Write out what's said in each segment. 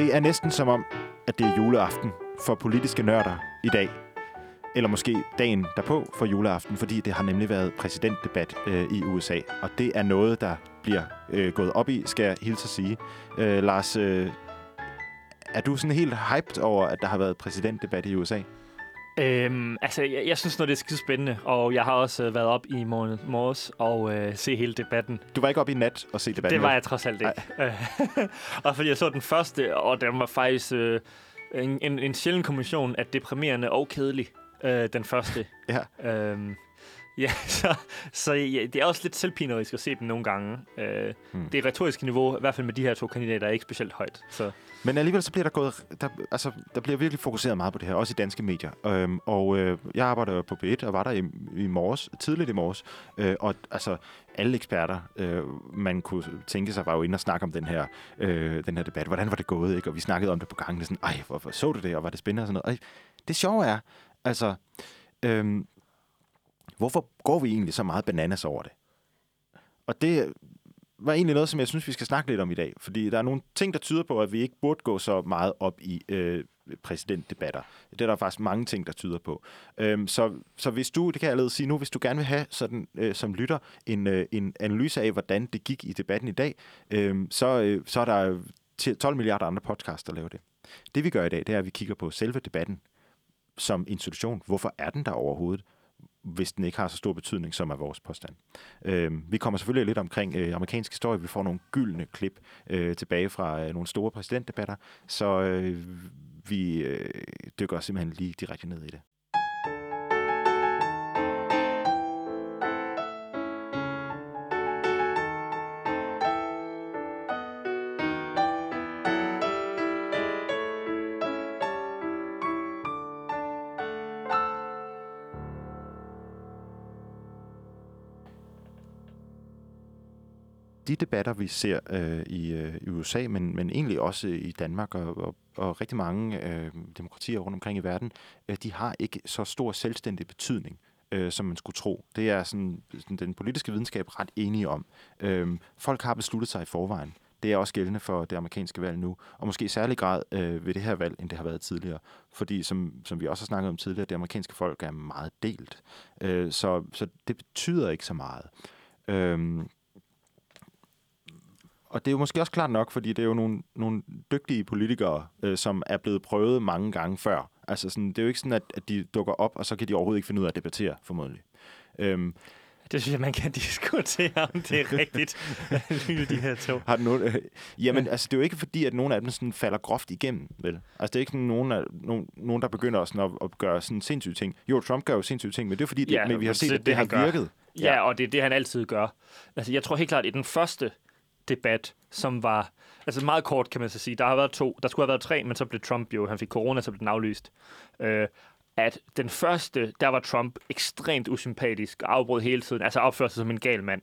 Det er næsten som om, at det er juleaften for politiske nørder i dag. Eller måske dagen derpå for juleaften, fordi det har nemlig været præsidentdebat øh, i USA. Og det er noget, der bliver øh, gået op i, skal jeg hilse at sige. Øh, Lars, øh, er du sådan helt hyped over, at der har været præsidentdebat i USA? Øhm, altså, jeg, jeg synes, det er skide spændende, og jeg har også øh, været op i morgen, morges og øh, se hele debatten. Du var ikke op i nat og se debatten? Det var jeg trods alt ikke. og fordi jeg så den første, og den var faktisk øh, en, en, en sjælden kommission af deprimerende og kedelig, øh, den første. ja. Øhm, ja, så, så ja, det er også lidt selvpinerisk at se dem nogle gange. Øh, hmm. Det retoriske niveau, i hvert fald med de her to kandidater, er ikke specielt højt. Så. Men alligevel så bliver der gået, der, altså, der bliver virkelig fokuseret meget på det her, også i danske medier. Øhm, og øh, jeg arbejder på B1 og var der i, i morges, tidligt i morges, øh, og altså alle eksperter, øh, man kunne tænke sig, var jo inde og snakke om den her, øh, den her debat. Hvordan var det gået, ikke? Og vi snakkede om det på gangen, sådan, ej, hvorfor så du det, og var det spændende og sådan noget. Og det sjove er, altså, øh, hvorfor går vi egentlig så meget bananas over det? Og det var egentlig noget, som jeg synes, vi skal snakke lidt om i dag. Fordi der er nogle ting, der tyder på, at vi ikke burde gå så meget op i øh, præsidentdebatter. Det er der faktisk mange ting, der tyder på. Øhm, så, så hvis du, det kan jeg allerede sige nu, hvis du gerne vil have sådan, øh, som lytter en, øh, en analyse af, hvordan det gik i debatten i dag, øh, så, øh, så er der 12 milliarder andre podcasts, der laver det. Det vi gør i dag, det er, at vi kigger på selve debatten som institution. Hvorfor er den der overhovedet? Hvis den ikke har så stor betydning, som er vores påstand. Øh, vi kommer selvfølgelig lidt omkring øh, amerikansk historie. Vi får nogle gyldne klip øh, tilbage fra øh, nogle store præsidentdebatter, så øh, vi øh, dykker simpelthen lige direkte ned i det. De debatter, vi ser øh, i, øh, i USA, men, men egentlig også i Danmark og, og, og rigtig mange øh, demokratier rundt omkring i verden, øh, de har ikke så stor selvstændig betydning, øh, som man skulle tro. Det er sådan, sådan den politiske videnskab ret enige om. Øh, folk har besluttet sig i forvejen. Det er også gældende for det amerikanske valg nu, og måske i særlig grad øh, ved det her valg, end det har været tidligere. Fordi, som, som vi også har snakket om tidligere, det amerikanske folk er meget delt. Øh, så, så det betyder ikke så meget. Øh, og det er jo måske også klart nok, fordi det er jo nogle, nogle dygtige politikere, øh, som er blevet prøvet mange gange før. Altså sådan, det er jo ikke sådan, at, at de dukker op, og så kan de overhovedet ikke finde ud af at debattere, formodentlig. Øhm, det synes jeg, man kan diskutere, om det er rigtigt, de her to. Har du noget? Øh, jamen, altså, det er jo ikke fordi, at nogen af dem sådan falder groft igennem, vel? Altså, det er ikke sådan nogen, af, nogen, nogen der begynder sådan at, at gøre sådan sindssyge ting. Jo, Trump gør jo sindssyge ting, men det er fordi, det, ja, men vi har set, at det, det har virket. Ja. ja, og det er det, han altid gør. Altså, jeg tror helt klart, at i den første debat, som var... Altså meget kort, kan man så sige. Der har været to. Der skulle have været tre, men så blev Trump jo... Han fik corona, så blev den aflyst. Øh, at den første, der var Trump ekstremt usympatisk og afbrød hele tiden. Altså opførte sig som en gal mand.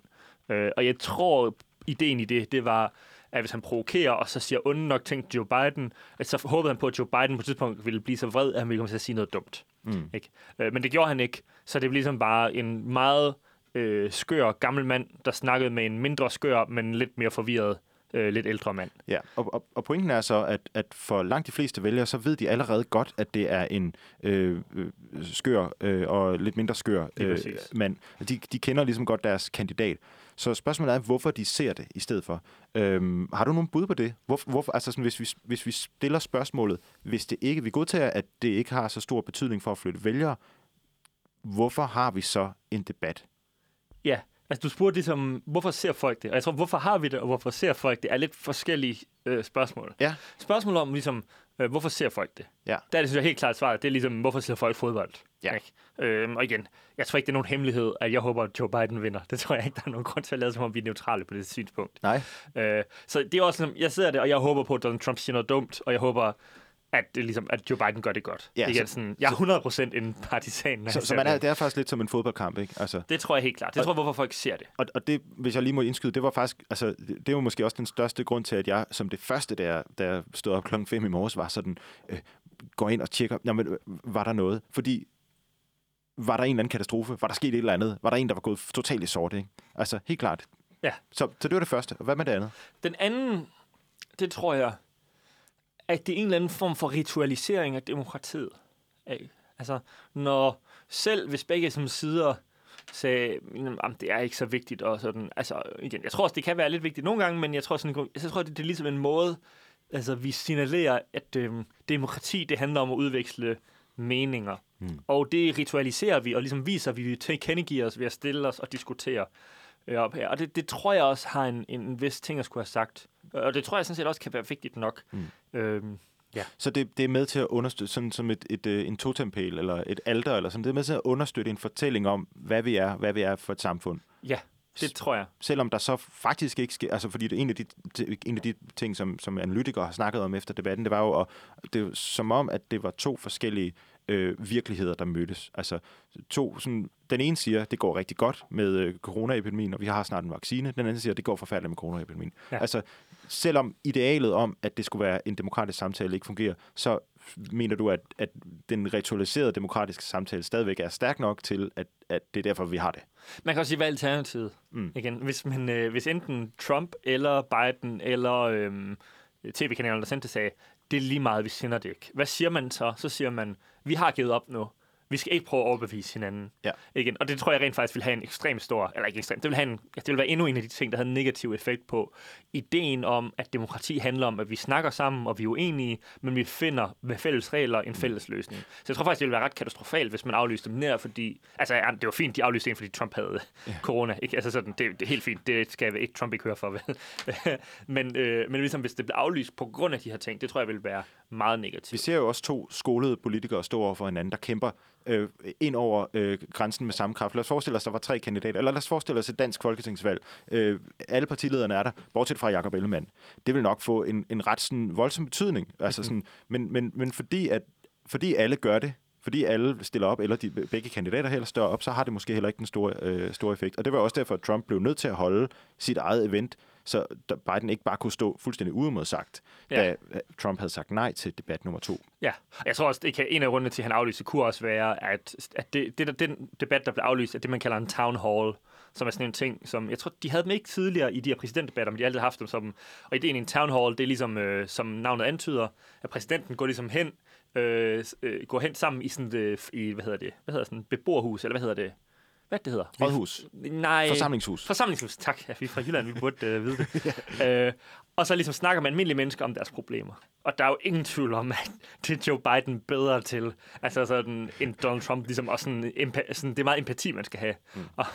Øh, og jeg tror, ideen i det, det var, at hvis han provokerer, og så siger onde nok ting til Joe Biden, at så håbede han på, at Joe Biden på et tidspunkt ville blive så vred, at han ville komme til at sige noget dumt. Mm. Ikke? Øh, men det gjorde han ikke, så det blev ligesom bare en meget øh, skør gammel mand, der snakkede med en mindre skør, men lidt mere forvirret øh, lidt ældre mand. Ja, og, og, og pointen er så, at, at for langt de fleste vælgere, så ved de allerede godt, at det er en øh, øh, skør øh, og lidt mindre skør øh, mand. De, de kender ligesom godt deres kandidat. Så spørgsmålet er, hvorfor de ser det i stedet for. Øhm, har du nogen bud på det? Hvor, hvorfor, altså sådan, hvis, vi, hvis vi stiller spørgsmålet, hvis det ikke, vi godtager, at det ikke har så stor betydning for at flytte vælgere, hvorfor har vi så en debat? Ja, altså du spurgte ligesom, hvorfor ser folk det? Og jeg tror, hvorfor har vi det, og hvorfor ser folk det, er lidt forskellige øh, spørgsmål. Ja. Spørgsmål om, ligesom, øh, hvorfor ser folk det? Ja. Der er det, synes jeg, helt klart svaret. Det er ligesom, hvorfor ser folk fodbold? Ja. Ikke? Øhm, og igen, jeg tror ikke, det er nogen hemmelighed, at jeg håber, at Joe Biden vinder. Det tror jeg ikke, der er nogen grund til at lade som om, vi er neutrale på det synspunkt. Nej. Øh, så det er også sådan, jeg sidder der, og jeg håber på, at Donald Trump siger noget dumt, og jeg håber, at, det ligesom, at Joe Biden gør det godt. Ja, Igen, så, sådan, jeg er 100% en partisan. Så, så man er, det er faktisk lidt som en fodboldkamp, ikke? Altså, det tror jeg helt klart. Det og, tror jeg, hvorfor folk ser det. Og, og det, hvis jeg lige må indskyde, det var faktisk, altså, det, var måske også den største grund til, at jeg som det første, der, der stod op klokken 5 i morges, var sådan, øh, går ind og tjekker, jamen, var der noget? Fordi var der en eller anden katastrofe? Var der sket et eller andet? Var der en, der var gået totalt i sort, ikke? Altså, helt klart. Ja. Så, så det var det første. Hvad med det andet? Den anden, det tror jeg, at det er en eller anden form for ritualisering af demokratiet. Altså, når selv hvis begge som sider sagde, at det er ikke så vigtigt, og sådan, altså igen, jeg tror også, det kan være lidt vigtigt nogle gange, men jeg tror, sådan, jeg tror det, det er ligesom en måde, altså vi signalerer, at øhm, demokrati, det handler om at udveksle meninger. Mm. Og det ritualiserer vi, og ligesom viser, at vi tilkendegiver os ved at stille os og diskutere op her. Og det, det tror jeg også har en, en vis ting at skulle have sagt. Og det tror jeg sådan set også kan være vigtigt nok. Mm. Øhm, Ja. Så det, det er med til at understøtte, sådan som et, et, et, en totempæl eller et alter, eller sådan, det er med til at understøtte en fortælling om, hvad vi er, hvad vi er for et samfund. Ja, det tror jeg. Selvom der så faktisk ikke sker, altså fordi det, en, af de, en af de ting, som, som analytikere har snakket om efter debatten, det var jo, at, det var som om, at det var to forskellige øh, virkeligheder, der mødtes. Altså to, sådan, den ene siger, det går rigtig godt med øh, coronaepidemien, og vi har snart en vaccine. Den anden siger, det går forfærdeligt med coronaepidemien. Ja. Altså, selvom idealet om, at det skulle være en demokratisk samtale, ikke fungerer, så mener du, at, at den ritualiserede demokratiske samtale stadigvæk er stærk nok til, at, at det er derfor, vi har det? Man kan også sige, hvad alternativet mm. igen. Hvis, man, øh, hvis enten Trump eller Biden eller øh, tv-kanalerne, der sendte sagde, det er lige meget, vi sender det ikke. Hvad siger man så? Så siger man, vi har givet op nu. Vi skal ikke prøve at overbevise hinanden. Ja. Igen. Og det tror jeg rent faktisk vil have en ekstremt stor, eller ikke ekstremt, det vil, have en, det vil være endnu en af de ting, der har en negativ effekt på ideen om, at demokrati handler om, at vi snakker sammen, og vi er uenige, men vi finder med fælles regler en fælles løsning. Så jeg tror faktisk, det ville være ret katastrofalt, hvis man aflyste dem nær, fordi, altså det var fint, de aflyste en, fordi Trump havde ja. corona. Ikke? Altså sådan, det, det, er helt fint, det skal ikke Trump ikke høre for, vel? men, øh, men ligesom hvis det bliver aflyst på grund af de her ting, det tror jeg vil være meget negativt. Vi ser jo også to skolede politikere stå over for hinanden, der kæmper øh, ind over øh, grænsen med samme kraft. Lad os forestille os, der var tre kandidater, eller lad os forestille os et dansk folketingsvalg. Øh, alle partilederne er der, bortset fra Jakob Ellemann. Det vil nok få en, en ret sådan, voldsom betydning. Altså sådan, men, men, men fordi, at, fordi alle gør det, fordi alle stiller op, eller de begge kandidater heller større op, så har det måske heller ikke den store, øh, store effekt. Og det var også derfor, at Trump blev nødt til at holde sit eget event, så Biden ikke bare kunne stå fuldstændig uimodsagt, ja. da øh, Trump havde sagt nej til debat nummer to. Ja, jeg tror også, det kan, en af grundene til, at han aflyste, kunne også være, at, at det, det, den debat, der blev aflyst, er det, man kalder en town hall, som er sådan en ting, som jeg tror, de havde dem ikke tidligere i de her præsidentdebatter, men de har altid haft dem som, og ideen i en town hall, det er ligesom, øh, som navnet antyder, at præsidenten går ligesom hen, øh, øh, går hen sammen i sådan, øh, i, hvad hedder det, hvad hedder sådan, beboerhus, eller hvad hedder det, hvad det hedder? Rådhus. Nej. Forsamlingshus. Forsamlingshus, tak. Ja, vi er fra Jylland, vi burde uh, vide det. ja. uh, og så ligesom snakker med almindelige mennesker om deres problemer. Og der er jo ingen tvivl om, at det er Joe Biden bedre til, altså sådan, end Donald Trump, ligesom også sådan, empa- sådan, det er meget empati, man skal have. Mm. Og,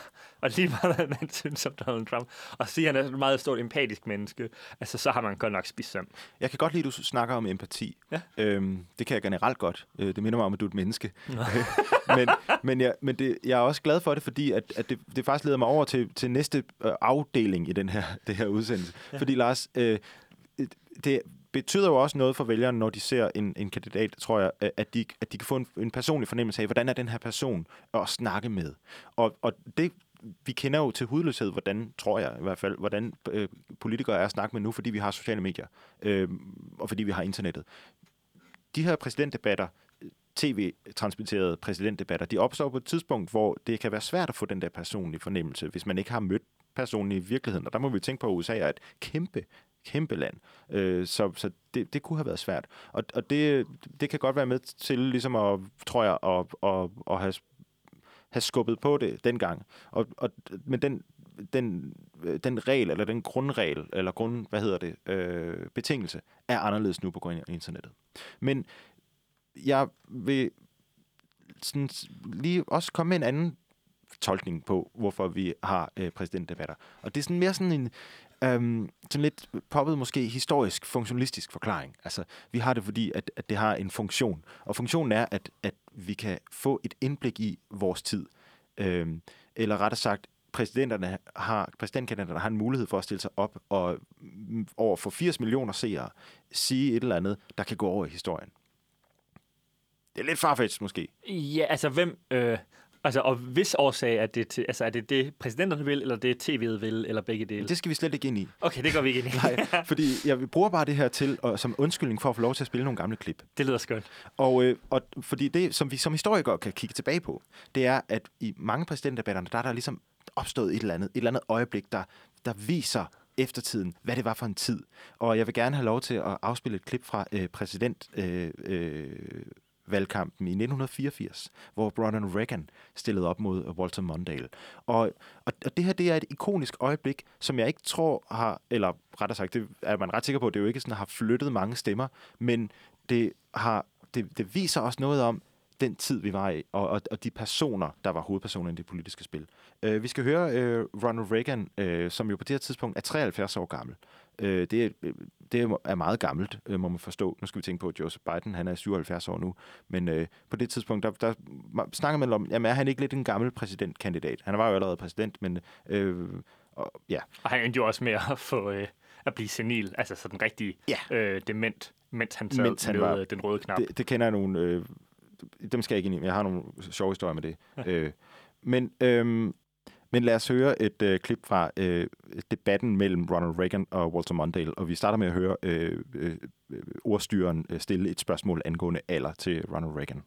og lige meget, hvad man synes om Donald Trump, og siger, at han er et meget stort empatisk menneske, altså så har man godt nok spist søm. Jeg kan godt lide, at du snakker om empati. Ja. Øhm, det kan jeg generelt godt. Øh, det minder mig om, at du er et menneske. men men, jeg, men det, jeg er også glad for det, fordi at, at det, det faktisk leder mig over til, til næste øh, afdeling i den her, det her udsendelse. Ja. Fordi Lars, øh, det betyder jo også noget for vælgerne, når de ser en, en kandidat, tror jeg, at de, at de kan få en, en personlig fornemmelse af, hvordan er den her person at snakke med. Og, og det, vi kender jo til hudløshed, hvordan, tror jeg i hvert fald, hvordan øh, politikere er at snakke med nu, fordi vi har sociale medier, øh, og fordi vi har internettet. De her præsidentdebatter, tv-transmitterede præsidentdebatter, de opstår på et tidspunkt, hvor det kan være svært at få den der personlige fornemmelse, hvis man ikke har mødt personen i virkeligheden. Og der må vi tænke på, at USA er et kæmpe kæmpe land. Øh, så så det, det kunne have været svært. Og, og det, det kan godt være med til, ligesom at, tror jeg, at, at, at have, have skubbet på det dengang. Og, og, men den, den, den regel, eller den grundregel, eller grund, hvad hedder det, øh, betingelse, er anderledes nu på grund af internettet. Men jeg vil sådan lige også komme med en anden tolkning på, hvorfor vi har øh, præsidentdebatter. Og det er sådan mere sådan en, øhm, sådan lidt poppet måske historisk, funktionalistisk forklaring. Altså, vi har det, fordi at, at det har en funktion. Og funktionen er, at, at vi kan få et indblik i vores tid. Øhm, eller rettere sagt, præsidenterne har, præsidentkandidaterne har en mulighed for at stille sig op og mm, over for 80 millioner seere sige et eller andet, der kan gå over i historien. Det er lidt farfetched måske. Ja, altså hvem... Øh, Altså, og hvis årsag er det, til, altså, er det det, præsidenterne vil, eller det tv'et vil, eller begge dele? Det skal vi slet ikke ind i. Okay, det går vi ikke ind i. Nej, fordi jeg bruger bare det her til, og, som undskyldning for at få lov til at spille nogle gamle klip. Det lyder skønt. Og, øh, og fordi det, som vi som historikere kan kigge tilbage på, det er, at i mange præsidentdebatterne, der er der ligesom opstået et eller andet, et eller andet øjeblik, der, der viser eftertiden, hvad det var for en tid. Og jeg vil gerne have lov til at afspille et klip fra øh, præsident øh, øh, valgkampen i 1984, hvor Ronald Reagan stillede op mod Walter Mondale. Og, og, og det her, det er et ikonisk øjeblik, som jeg ikke tror har, eller rettere sagt, det er man ret sikker på, det er jo ikke sådan, har flyttet mange stemmer, men det har det, det viser også noget om den tid, vi var i, og, og, og de personer, der var hovedpersoner i det politiske spil. Uh, vi skal høre uh, Ronald Reagan, uh, som jo på det her tidspunkt er 73 år gammel. Uh, det, er, det er meget gammelt, uh, må man forstå. Nu skal vi tænke på, at Joseph Biden han er 77 år nu. Men uh, på det tidspunkt, der, der snakker man om, jamen er han ikke lidt en gammel præsidentkandidat? Han var jo allerede præsident, men uh, og, ja. Og han endte jo også med at få... Uh at blive senil, altså sådan rigtig ja. øh, dement, mens han sad mens han med var, øh, den røde knap. Det, det kender jeg nogle... Øh, dem skal jeg ikke ind i, men jeg har nogle sjove historier med det. Ja. Øh, men, øh, men lad os høre et øh, klip fra øh, debatten mellem Ronald Reagan og Walter Mondale, og vi starter med at høre øh, øh, ordstyren øh, stille et spørgsmål angående alder til Ronald Reagan.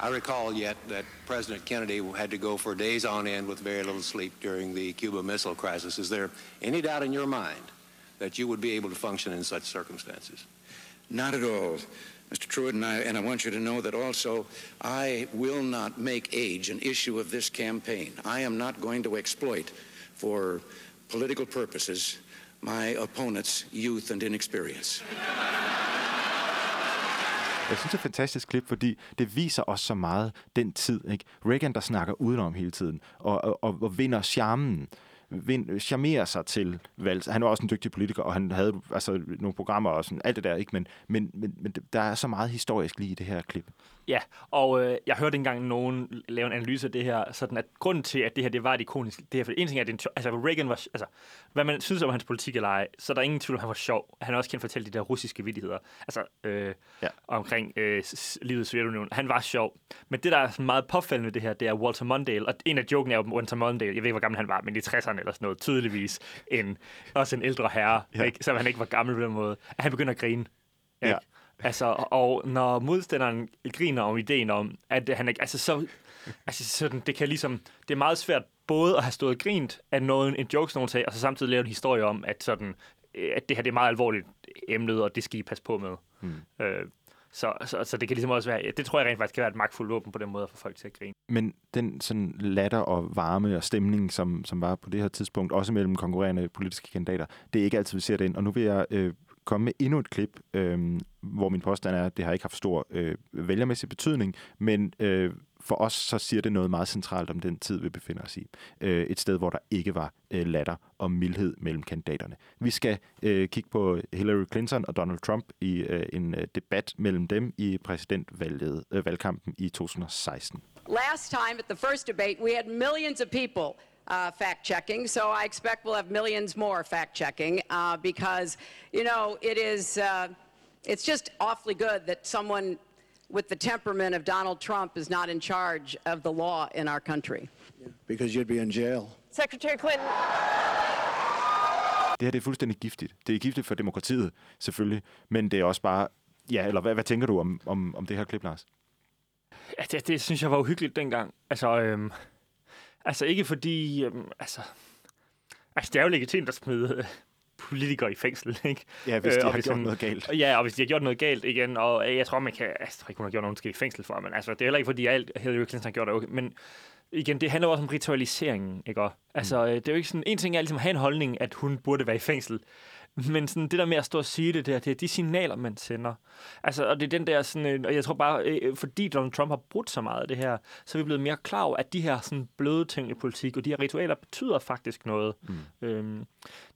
I recall yet that President Kennedy had to go for days on end with very little sleep during the Cuba Missile Crisis. Is there any doubt in your mind that you would be able to function in such circumstances? Not at all. Mr. Truitt, and I, and I want you to know that also I will not make age an issue of this campaign. I am not going to exploit for political purposes my opponent's youth and inexperience. Jeg synes, det er et fantastisk klip, fordi det viser os så meget den tid. Ikke? Reagan, der snakker udenom hele tiden, og, og, og vinder charmen vind, charmerer sig til valg. Han var også en dygtig politiker, og han havde altså, nogle programmer og sådan, alt det der, ikke? Men, men, men, men der er så meget historisk lige i det her klip. Ja, og øh, jeg hørte engang nogen lave en analyse af det her, sådan at grunden til, at det her det var et ikonisk, det her, for en ting er, at det, altså Reagan var, altså, hvad man synes om hans politik eller ej, så er der ingen tvivl om, han var sjov. Han har også kendt fortælle de der russiske vidigheder, altså øh, ja. omkring øh, livet i Sovjetunionen. Han var sjov. Men det, der er meget påfaldende ved det her, det er Walter Mondale, og en af joken er jo Walter Mondale, jeg ved ikke, hvor gammel han var, men i 60'erne eller sådan noget, tydeligvis en, også en ældre herre, ja. ikke? så han ikke var gammel på den måde, at han begynder at grine. Ikke? Altså, og når modstanderen griner om ideen om, at han ikke... Altså, så, altså sådan, det kan ligesom... Det er meget svært både at have stået og grint af noget, en joke, nogen sagde, og så samtidig lave en historie om, at, sådan, at det her det er meget alvorligt emnet, og det skal I passe på med. Hmm. Øh, så, så, så det kan ligesom også være, det tror jeg rent faktisk kan være et magtfuldt våben på den måde at få folk til at grine. Men den sådan latter og varme og stemning, som, som var på det her tidspunkt, også mellem konkurrerende politiske kandidater, det er ikke altid, vi ser det ind. Og nu vil jeg øh, komme med endnu et klip, øh, hvor min påstand er, at det har ikke haft stor øh, vælgermæssig betydning, men øh, for os så siger det noget meget centralt om den tid, vi befinder os i. Øh, et sted, hvor der ikke var øh, latter og mildhed mellem kandidaterne. Vi skal øh, kigge på Hillary Clinton og Donald Trump i øh, en øh, debat mellem dem i præsidentvalget øh, valgkampen i 2016. Last time at the first debate, we had millions of people uh, fact checking. So I expect we'll have millions more fact checking uh, because, you know, it is, uh, it's just awfully good that someone with the temperament of Donald Trump is not in charge of the law in our country. Yeah, because you'd be in jail. Secretary Clinton. Det her det er fuldstændig giftigt. Det er giftigt for demokratiet, selvfølgelig. Men det er også bare... Ja, eller hvad, hvad tænker du om, om, om det her klip, Lars? Ja, det, det synes jeg var uhyggeligt dengang. Altså, øhm, Altså ikke fordi... Øhm, altså, altså, det er jo legitimt at smide øh, politikere i fængsel, ikke? Ja, hvis de øh, har gjort noget galt. Ja, og hvis de har gjort noget galt igen, og øh, jeg tror, man kan... Altså, jeg tror ikke, hun har gjort nogen i fængsel for, men altså, det er heller ikke, fordi alt Hillary Clinton har gjort det okay. Men igen, det handler også om ritualiseringen, ikke? Altså, mm. det er jo ikke sådan... En ting er ligesom at have en holdning, at hun burde være i fængsel. Men sådan, det der med at stå og sige det der, det er de signaler, man sender. Altså, og det er den der sådan, og jeg tror bare, øh, fordi Donald Trump har brudt så meget af det her, så er vi blevet mere klar over, at de her sådan bløde ting i politik, og de her ritualer betyder faktisk noget. Mm. Øhm,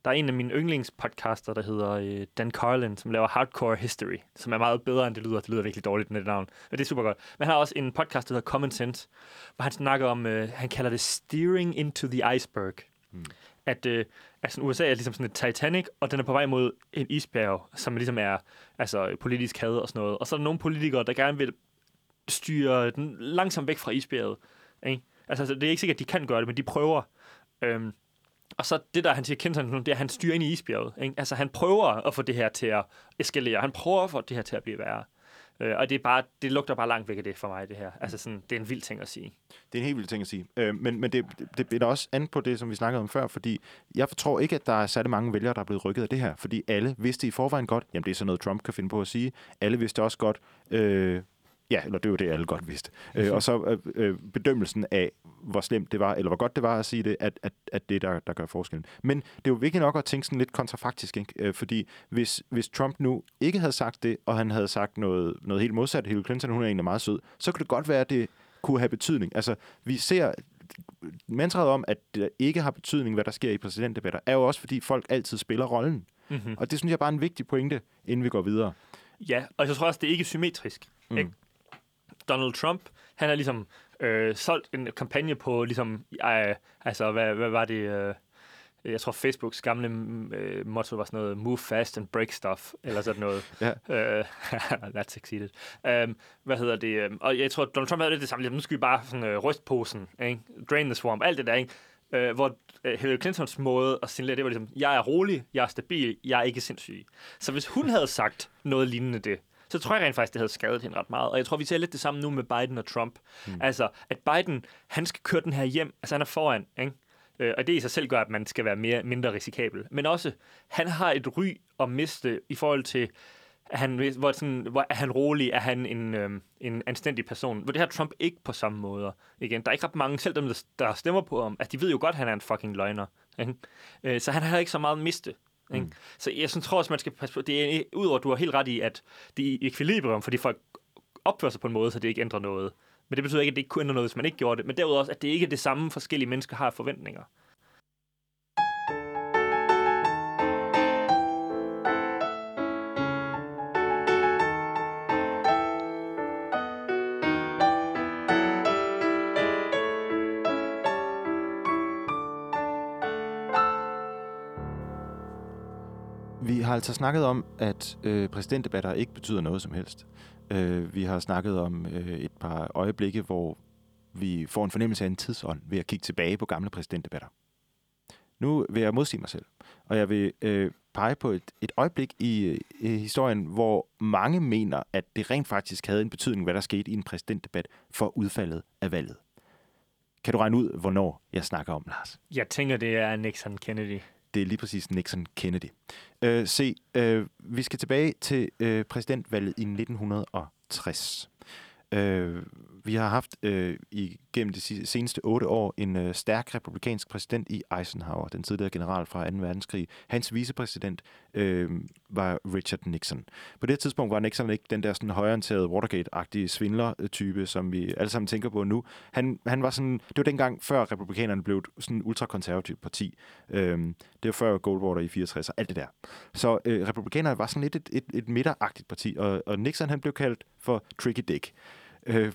der er en af mine yndlingspodcaster, der hedder øh, Dan Carlin, som laver Hardcore History, som er meget bedre, end det lyder. Det lyder virkelig dårligt med det navn, men det er super godt. Men han har også en podcast, der hedder Common Sense, hvor han snakker om, øh, han kalder det Steering into the Iceberg. Mm at øh, altså, USA er ligesom sådan et Titanic, og den er på vej mod en isbjerg, som ligesom er altså, politisk had og sådan noget. Og så er der nogle politikere, der gerne vil styre den langsomt væk fra isbjerget. Ikke? Altså, altså, det er ikke sikkert, at de kan gøre det, men de prøver. Øhm, og så det, der han siger kendt det er, at han styrer ind i isbjerget. Ikke? Altså, han prøver at få det her til at eskalere. Han prøver at få det her til at blive værre. Øh, og det, er bare, det lugter bare langt væk af det for mig, det her. Altså sådan, det er en vild ting at sige. Det er en helt vild ting at sige. Øh, men men det, det er også an på det, som vi snakkede om før, fordi jeg tror ikke, at der er særlig mange vælgere, der er blevet rykket af det her, fordi alle vidste i forvejen godt, jamen det er sådan noget, Trump kan finde på at sige. Alle vidste også godt, øh, ja, eller det var det, alle godt vidste. Øh, og så øh, øh, bedømmelsen af, hvor slemt det var, eller hvor godt det var at sige det, at, at, at det er der, der gør forskellen. Men det er jo vigtigt nok at tænke sådan lidt kontrafaktisk, ikke? Øh, fordi hvis, hvis Trump nu ikke havde sagt det, og han havde sagt noget, noget helt modsat, Hillary Clinton, hun er egentlig meget sød, så kunne det godt være, at det kunne have betydning. Altså, vi ser mantraet om, at det ikke har betydning, hvad der sker i præsidentdebatter, er jo også, fordi folk altid spiller rollen. Mm-hmm. Og det synes jeg bare er en vigtig pointe, inden vi går videre. Ja, og jeg tror også, det er ikke symmetrisk. Mm. Ikke? Donald Trump, han har ligesom øh, solgt en kampagne på, ligesom, øh, altså, hvad, hvad var det... Øh, jeg tror, Facebooks gamle øh, motto var sådan noget, move fast and break stuff, eller sådan noget. Ja. Øh, that's succeeded. Um, hvad hedder det? Um, og jeg tror, Donald Trump havde lidt det samme. Ligesom, nu skal vi bare sådan, øh, ryste posen, ikke? drain the swamp, alt det der. Ikke? Øh, hvor øh, Hillary Clintons måde at signalere, det var ligesom, jeg er rolig, jeg er stabil, jeg er ikke sindssyg. Så hvis hun havde sagt noget lignende det, så tror jeg rent faktisk, det havde skadet hende ret meget. Og jeg tror, vi ser lidt det samme nu med Biden og Trump. Mm. Altså, at Biden, han skal køre den her hjem. Altså, han er foran, ikke? Øh, og det i sig selv gør, at man skal være mere, mindre risikabel. Men også, han har et ry at miste i forhold til, at han, hvor, sådan, hvor er han rolig, er han en, øhm, en anstændig person. Hvor det har Trump ikke på samme måde. Igen, der er ikke ret mange, selv dem, der, stemmer på ham, altså de ved jo godt, at han er en fucking løgner. Ikke? Øh, så han har ikke så meget at miste. Mm. Ikke? Mm. Så jeg synes, tror også, man skal passe på, det er, udover at du har helt ret i, at det er ekvilibrium, fordi folk opfører sig på en måde, så det ikke ændrer noget. Men det betyder ikke, at det ikke kunne ændre noget, hvis man ikke gjorde det. Men derudover også, at det ikke er det samme forskellige mennesker har forventninger. Har altså snakket om, at øh, præsidentdebatter ikke betyder noget som helst. Øh, vi har snakket om øh, et par øjeblikke, hvor vi får en fornemmelse af en tidsånd ved at kigge tilbage på gamle præsidentdebatter. Nu vil jeg modsige mig selv, og jeg vil øh, pege på et, et øjeblik i, øh, i historien, hvor mange mener, at det rent faktisk havde en betydning, hvad der skete i en præsidentdebat for udfaldet af valget. Kan du regne ud, hvornår jeg snakker om, Lars? Jeg tænker, det er Nixon Kennedy. Det er lige præcis Nixon-Kennedy. Øh, se, øh, vi skal tilbage til øh, præsidentvalget i 1960. Øh, vi har haft øh, igennem de seneste otte år en øh, stærk republikansk præsident i Eisenhower, den tidligere general fra 2. verdenskrig. Hans vicepræsident øh, var Richard Nixon. På det tidspunkt var Nixon ikke den der sådan højorienterede Watergate-agtige svindler-type, som vi alle sammen tænker på nu. Han, han var sådan, det var dengang før republikanerne blev sådan en ultrakonservativt parti. Øh, det var før Goldwater i 64 og alt det der. Så øh, republikanerne var sådan lidt et, et, et midteragtigt parti, og, og Nixon han blev kaldt for Tricky Dick øh,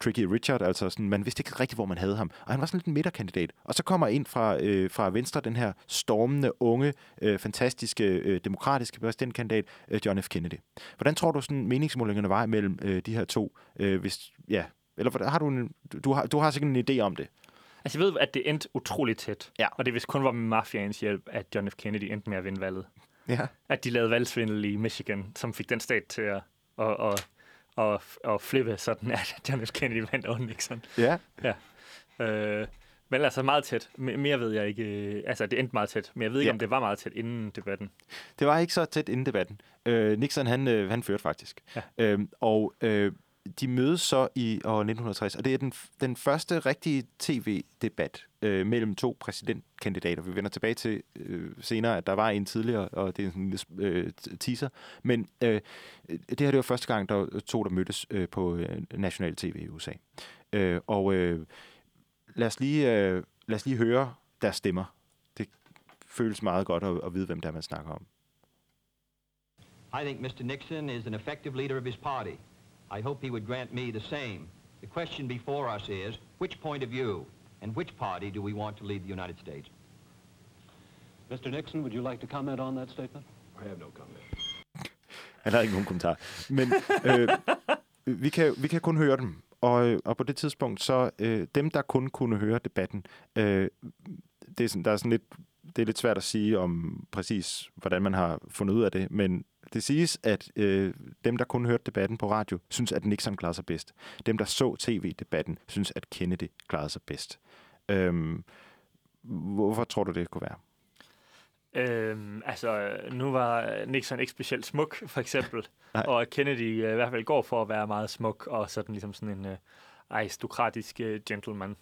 Tricky Richard, altså sådan, man vidste ikke rigtigt, hvor man havde ham. Og han var sådan lidt en midterkandidat. Og så kommer ind fra, øh, fra Venstre den her stormende, unge, øh, fantastiske, øh, demokratiske præsidentkandidat, øh, John F. Kennedy. Hvordan tror du, sådan meningsmålingerne var mellem øh, de her to? Øh, hvis, ja, eller har du, en, du, har, du har sikkert en idé om det? Altså, jeg ved, at det endte utroligt tæt. Ja. Og det vist kun var med mafiaens hjælp, at John F. Kennedy endte med at vinde valget. Ja. At de lavede valgsvindel i Michigan, som fik den stat til at, at, at og, og flippe sådan, at John F. Kennedy vandt over Nixon. Ja. Ja. Øh, men altså meget tæt. M- mere ved jeg ikke. Øh, altså, det endte meget tæt. Men jeg ved ikke, ja. om det var meget tæt inden debatten. Det var ikke så tæt inden debatten. Øh, Nixon, han, øh, han førte faktisk. Ja. Øh, og øh, de mødes så i år 1960, og det er den, den første rigtige tv-debat øh, mellem to præsidentkandidater. Vi vender tilbage til øh, senere, at der var en tidligere, og det er en øh, teaser. Men øh, det her det var første gang, der to, der mødtes øh, på øh, national tv i USA. Øh, og øh, lad, os lige, øh, lad os lige høre deres stemmer. Det føles meget godt at, at vide, hvem der man snakker om. I think Mr. Nixon is an effective leader of his party. I hope he would grant me the same. The question before us is, which point of view and which party do we want to lead the United States? Mr. Nixon, would you like to comment on that statement? I have no comment. Han har ikke nogen kommentar. Men øh, vi, kan, vi kan kun høre dem. Og, og på det tidspunkt, så øh, dem, der kun kunne høre debatten, øh, det er sådan, der er sådan lidt, det er lidt svært at sige om præcis, hvordan man har fundet ud af det, men det siges, at øh, dem, der kun hørte debatten på radio, synes, at Nixon klarede sig bedst. Dem, der så tv-debatten, synes, at Kennedy klarede sig bedst. Øhm, hvorfor tror du, det kunne være? Øhm, altså, nu var Nixon ikke specielt smuk, for eksempel. Og Kennedy øh, i hvert fald går for at være meget smuk, og sådan ligesom sådan en øh, aristokratisk øh, gentleman.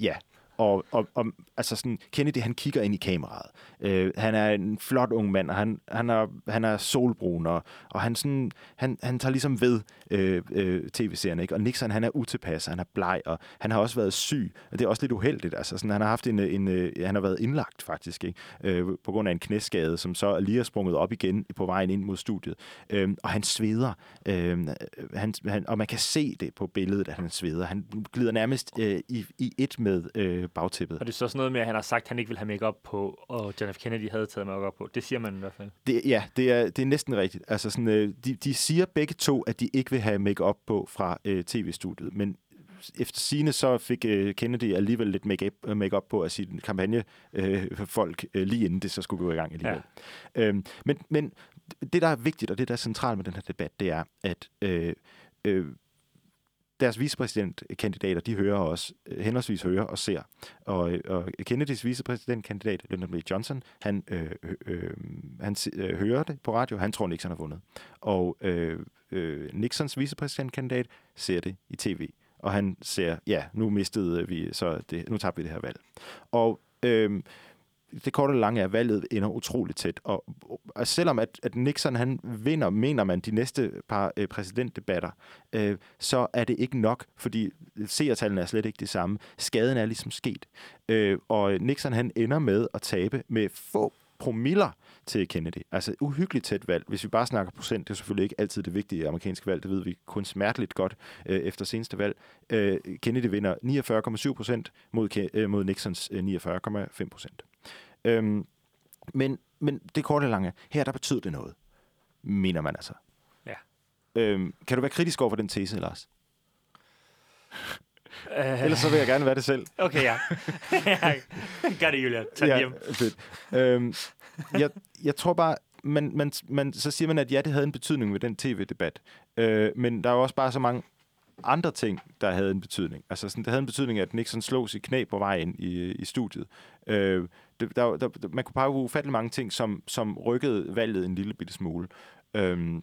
Ja, og, og, og altså sådan, Kennedy, han kigger ind i kameraet. Øh, han er en flot ung mand, og han, han, er, han er solbrun, og, og han, sådan, han, han tager ligesom ved øh, øh, tv-serien, ikke? Og Nixon, han er utilpas, han er bleg, og han har også været syg, og det er også lidt uheldigt. Altså, sådan, han har haft en, en, en han har været indlagt faktisk, ikke? Øh, på grund af en knæskade, som så lige er sprunget op igen på vejen ind mod studiet. Øh, og han sveder, øh, han, han, og man kan se det på billedet, at han sveder. Han glider nærmest øh, i, i et med øh, bagtæppet. Og det er så sådan noget med, at han har sagt, at han ikke vil have makeup på, og John F. Kennedy havde taget makeup på. Det siger man i hvert fald. Det, ja, det er, det er næsten rigtigt. Altså sådan, øh, de, de siger begge to, at de ikke vil have make-up på fra øh, tv-studiet, men efter sine så fik øh, Kennedy alligevel lidt make-up, øh, make på af sin kampagnefolk, øh, øh, lige inden det så skulle gå i gang alligevel. Ja. Øhm, men, men det, der er vigtigt, og det, der er centralt med den her debat, det er, at øh, øh, deres vicepræsidentkandidater, de hører også, øh, henholdsvis hører og ser. Og, øh, og Kennedys vicepræsidentkandidat, Lyndon B. Johnson, han, øh, øh, han øh, hører det på radio, han tror, Nixon har vundet. Og øh, øh, Nixons vicepræsidentkandidat ser det i tv. Og han ser, ja, nu mistede vi, så det, nu tabte vi det her valg. Og øh, det korte og lange er, at valget ender utroligt tæt. Og, og selvom at, at Nixon han vinder, mener man, de næste par øh, præsidentdebatter, øh, så er det ikke nok, fordi seertallene er slet ikke det samme. Skaden er ligesom sket. Øh, og Nixon han ender med at tabe med få promiller til Kennedy. Altså uhyggeligt tæt valg. Hvis vi bare snakker procent, det er selvfølgelig ikke altid det vigtige amerikanske valg. Det ved vi kun smerteligt godt øh, efter seneste valg. Øh, Kennedy vinder 49,7 procent mod, øh, mod Nixons øh, 49,5 procent. Øhm, men, men det korte og lange, her der betyder det noget, mener man altså. Ja. Øhm, kan du være kritisk over for den tese, Lars? Uh, Ellers så vil jeg gerne være det selv. Okay, ja. Gør det, Julia. Tag ja, hjem. Fedt. Øhm, jeg, jeg tror bare, man, man, man, så siger man, at ja, det havde en betydning med den tv-debat. Øh, men der er jo også bare så mange andre ting, der havde en betydning. Altså, sådan, det havde en betydning, at Nixon slog sit knæ på vejen i, i studiet. Øh, det, der, der, man kunne pege på ufattelig mange ting, som, som rykkede valget en lille bitte smule. Øhm.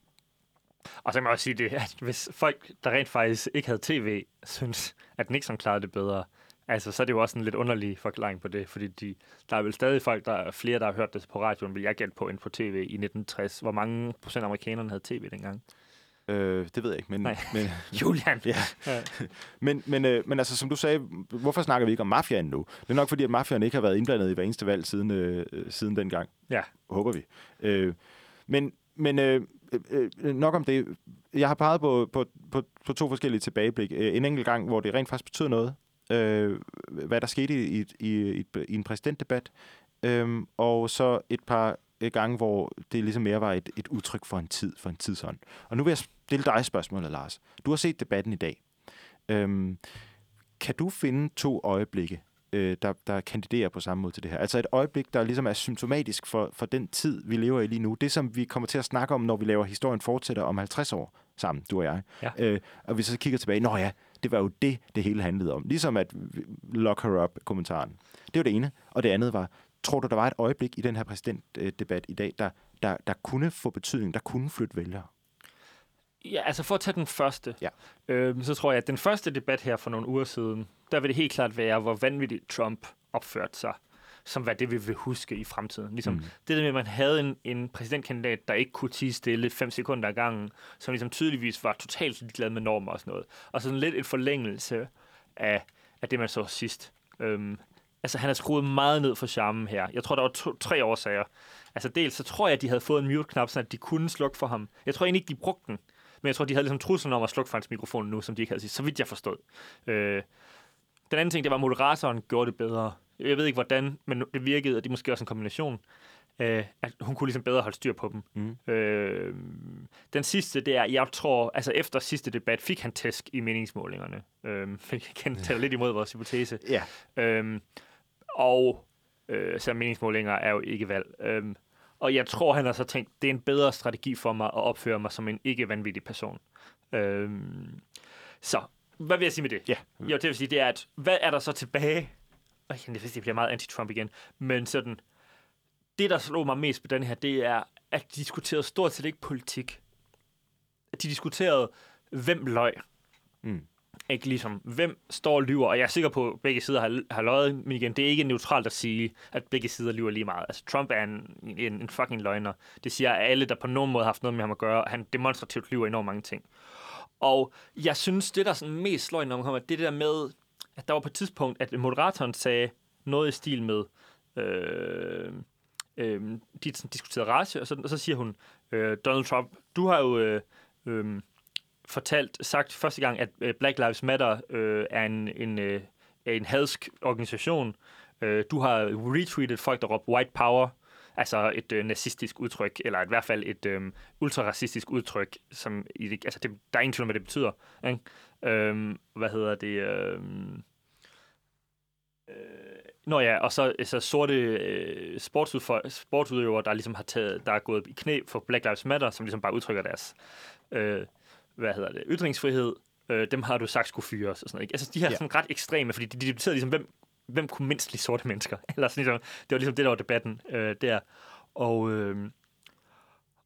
Og så kan man også sige det, at hvis folk, der rent faktisk ikke havde tv, synes, at Nixon klarede det bedre, altså, så er det jo også en lidt underlig forklaring på det, fordi de, der er vel stadig folk, der er flere, der har hørt det på radioen, vil jeg gætte på, end på tv i 1960. Hvor mange procent af amerikanerne havde tv dengang? Øh, det ved jeg ikke, men... Nej. men Julian! ja. men, men, øh, men altså, som du sagde, hvorfor snakker vi ikke om mafiaen nu? Det er nok fordi, at mafiaen ikke har været indblandet i hver eneste valg siden, øh, siden dengang. Ja. Håber vi. Øh, men men øh, øh, nok om det. Jeg har peget på, på, på, på to forskellige tilbageblik. Øh, en enkelt gang, hvor det rent faktisk betyder noget, øh, hvad der skete i, i, i, i en præsidentdebat, øh, og så et par gange, hvor det ligesom mere var et, et udtryk for en tid, for en tidsånd. Og nu vil jeg stille dig spørgsmålet, Lars. Du har set debatten i dag. Øhm, kan du finde to øjeblikke, øh, der, der kandiderer på samme måde til det her? Altså et øjeblik, der ligesom er symptomatisk for, for den tid, vi lever i lige nu. Det, som vi kommer til at snakke om, når vi laver historien fortsætter om 50 år sammen, du og jeg. Ja. Øh, og vi så kigger tilbage, nå ja, det var jo det, det hele handlede om. Ligesom at lock her up-kommentaren. Det var det ene. Og det andet var, tror du, der var et øjeblik i den her præsidentdebat i dag, der, der, der kunne få betydning, der kunne flytte vælgere? Ja, altså for at tage den første, ja. øh, så tror jeg, at den første debat her for nogle uger siden, der vil det helt klart være, hvor vanvittigt Trump opførte sig, som hvad det vi vil huske i fremtiden. Ligesom mm. det der med, at man havde en, en præsidentkandidat, der ikke kunne tige stille fem sekunder ad gangen, som ligesom tydeligvis var totalt ligeglad med normer og sådan noget. Og sådan lidt en forlængelse af, af det, man så sidst. Øhm, altså, han har skruet meget ned for charmen her. Jeg tror, der var to, tre årsager. Altså, dels så tror jeg, at de havde fået en mute-knap, så de kunne slukke for ham. Jeg tror egentlig ikke, de brugte den. Men jeg tror, de havde ligesom truslen om at slukke for hans mikrofon nu, som de ikke havde sidst. Så vidt jeg forstod. Øh, den anden ting, det var, at moderatoren gjorde det bedre. Jeg ved ikke, hvordan, men det virkede, og det er måske også en kombination. Øh, at hun kunne ligesom bedre holde styr på dem. Mm. Øh, den sidste, det er, jeg tror, altså efter sidste debat fik han tæsk i meningsmålingerne. Øh, jeg kan tale lidt imod vores hypotese. Ja. Øh, og øh, så meningsmålinger er jo ikke valg. Øh, Og jeg tror, han har så tænkt, det er en bedre strategi for mig at opføre mig som en ikke vanvittig person. Øhm, så, hvad vil jeg sige med det? Ja. Jo, det vil sige, det er, at hvad er der så tilbage? Og jeg det bliver meget anti-Trump igen. Men sådan, det, der slog mig mest på den her, det er, at de diskuterede stort set ikke politik. De diskuterede, hvem løg. Mm. Ikke ligesom, hvem står og lyver, og jeg er sikker på, at begge sider har, har løjet, men igen, det er ikke neutralt at sige, at begge sider lyver lige meget. Altså, Trump er en, en, en fucking løgner. Det siger alle, der på nogen måde har haft noget med ham at gøre, han demonstrativt lyver enormt mange ting. Og jeg synes, det der sådan mest slår om man kommer, det der med, at der var på et tidspunkt, at moderatoren sagde noget i stil med, øh, øh, de diskuterede race, og så, og så siger hun, øh, Donald Trump, du har jo øh, øh, fortalt, sagt første gang, at øh, Black Lives Matter øh, er en, en, øh, en hadsk organisation. Øh, du har retweetet folk, der råber white power, altså et øh, nazistisk udtryk, eller i hvert fald et øh, ultraracistisk udtryk, som i det, altså det, der er ingen tvivl om, hvad det betyder. Ikke? Øh, hvad hedder det? Øh, øh, Nå ja, og så så sorte øh, sportsudøvere, der ligesom har taget, der er gået i knæ for Black Lives Matter, som ligesom bare udtrykker deres øh, hvad hedder det, ytringsfrihed, øh, dem har du sagt skulle fyres og sådan noget. Ikke? Altså de her ja. sådan ret ekstreme, fordi de, de debatterede ligesom, hvem, hvem kunne mindst lide sorte mennesker? Eller sådan, ligesom, det var ligesom det, der var debatten øh, der. Og, øh,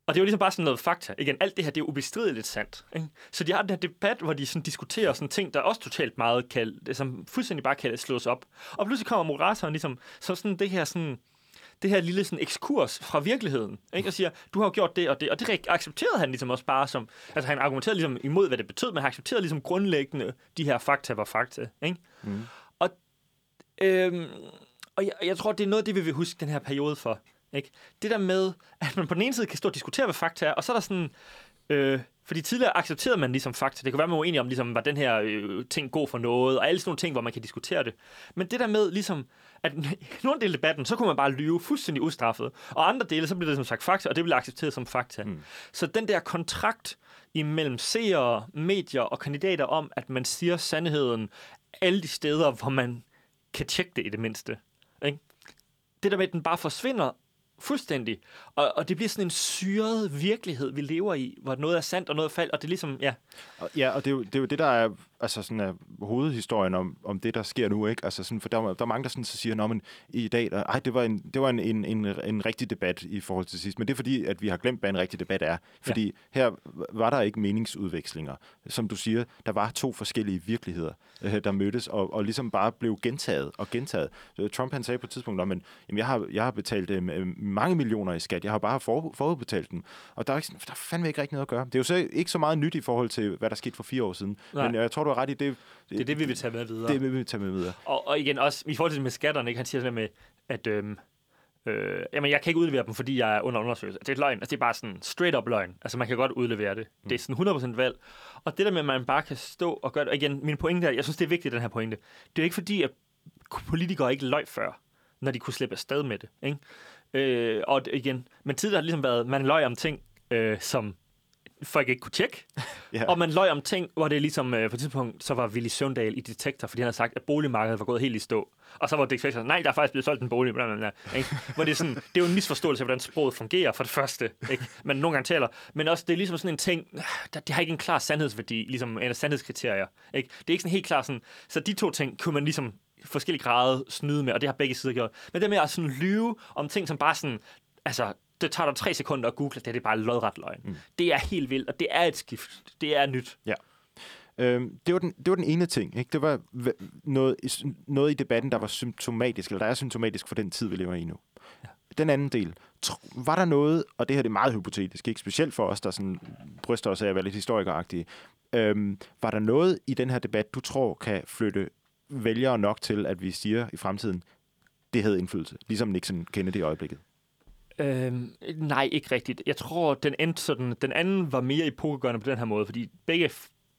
og det var ligesom bare sådan noget fakta. Igen, alt det her, det er ubestrideligt sandt. Ikke? Så de har den her debat, hvor de sådan diskuterer sådan ting, der også totalt meget kan, som fuldstændig bare kan slås op. Og pludselig kommer moderatoren ligesom, så sådan det her sådan, det her lille sådan ekskurs fra virkeligheden, ikke? og siger, du har gjort det og det, og det accepterede han ligesom også bare som, altså han argumenterede ligesom imod, hvad det betød, men han accepterede ligesom grundlæggende, de her fakta var fakta, ikke? Mm. Og, øhm, og jeg, jeg tror, det er noget det, vi vil huske den her periode for, ikke? Det der med, at man på den ene side kan stå og diskutere, hvad fakta er, og så er der sådan, øh, fordi tidligere accepterede man ligesom fakta. Det kan være, man var enige om, ligesom, var den her øh, ting god for noget, og alle sådan nogle ting, hvor man kan diskutere det. Men det der med, ligesom, at nogle dele af debatten, så kunne man bare lyve fuldstændig ustraffet. Og andre dele, så bliver det som sagt fakta, og det bliver accepteret som fakta. Mm. Så den der kontrakt imellem seere, medier og kandidater om, at man siger sandheden alle de steder, hvor man kan tjekke det i det mindste. Ikke? Det der med, at den bare forsvinder, Fuldstændig. Og, og det bliver sådan en syret virkelighed, vi lever i, hvor noget er sandt og noget er falsk, og det er ligesom, ja. Ja, og det er jo det, er jo det der er altså sådan er hovedhistorien om, om det, der sker nu, ikke? Altså sådan, for der, der er mange, der sådan, så siger, men i dag, der, ej, det var, en, det var en, en, en, en rigtig debat i forhold til sidst. Men det er fordi, at vi har glemt, hvad en rigtig debat er. Fordi ja. her var der ikke meningsudvekslinger. Som du siger, der var to forskellige virkeligheder, øh, der mødtes, og, og ligesom bare blev gentaget og gentaget. Trump han sagde på et tidspunkt, men jamen, jeg, har, jeg har betalt øh, mange millioner i skat, jeg har bare for, forudbetalt dem. Og der er, ikke, der er fandme ikke rigtig noget at gøre. Det er jo så ikke så meget nyt i forhold til, hvad der skete for fire år siden. Nej. Men jeg tror, du har ret i det. Det er det, vi vil tage med videre. Det vil vi tage med videre. Og, og igen, også i forhold til med skatterne, ikke? han siger sådan med, at øhm, øh, jamen, jeg kan ikke udlevere dem, fordi jeg er under undersøgelse. Det er løgn. Altså, det er bare sådan straight up løgn. Altså, man kan godt udlevere det. Mm. Det er sådan 100% valg. Og det der med, at man bare kan stå og gøre det, og igen, min pointe er, jeg synes, det er vigtigt, den her pointe. Det er ikke fordi, at politikere ikke løg før, når de kunne slippe afsted med det. Ikke? Øh, og igen, men tidligere har det ligesom været, man løg om ting, øh, som folk ikke kunne tjekke. yeah. Og man løg om ting, hvor det ligesom øh, på et tidspunkt, så var Willy Søndal i Detektor, fordi han havde sagt, at boligmarkedet var gået helt i stå. Og så var Dick Tracy nej, der er faktisk blevet solgt en bolig. Bla, bla, bla, ikke? hvor det, er sådan, det er jo en misforståelse af, hvordan sproget fungerer for det første. Ikke? Men nogle gange taler. Men også, det er ligesom sådan en ting, der, det har ikke en klar sandhedsværdi, ligesom af sandhedskriterier. Ikke? Det er ikke sådan helt klart sådan, så de to ting kunne man ligesom forskellige grader snyde med, og det har begge sider gjort. Men det med at sådan lyve om ting, som bare sådan, altså, det tager dig tre sekunder at google, det er det bare lodret løgn. Mm. Det er helt vildt, og det er et skift. Det er nyt. Ja. Øhm, det, var den, det var den ene ting. Ikke? Det var noget, noget i debatten, der var symptomatisk, eller der er symptomatisk for den tid, vi lever i nu. Ja. Den anden del. Var der noget, og det her det er meget hypotetisk, ikke specielt for os, der sådan bryster os af at være lidt historikeragtige, øhm, var der noget i den her debat, du tror kan flytte vælgere nok til, at vi siger i fremtiden, det havde indflydelse, ligesom Nixon kendte det i øjeblikket? Øhm, nej, ikke rigtigt. Jeg tror, den, endte sådan, den anden var mere epokegørende på den her måde, fordi begge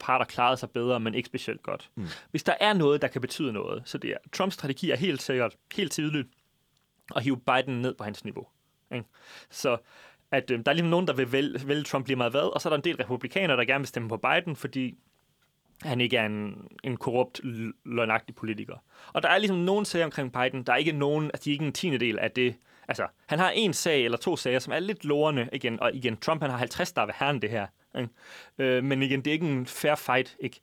parter klarede sig bedre, men ikke specielt godt. Mm. Hvis der er noget, der kan betyde noget, så det er, Trumps strategi er helt sikkert, helt tydeligt, at hive Biden ned på hans niveau. Ikke? Så at øh, der er ligesom nogen, der vil vælge, vælge Trump lige meget hvad, og så er der en del republikanere, der gerne vil stemme på Biden, fordi han ikke er en, en korrupt, løgnagtig politiker. Og der er ligesom nogen sager omkring Biden, der er ikke nogen, altså de er ikke en tiende del af det. Altså, han har en sag eller to sager, som er lidt lorende igen, og igen, Trump han har 50 der ved herren det her. Ikke? Øh, men igen, det er ikke en fair fight. Ikke?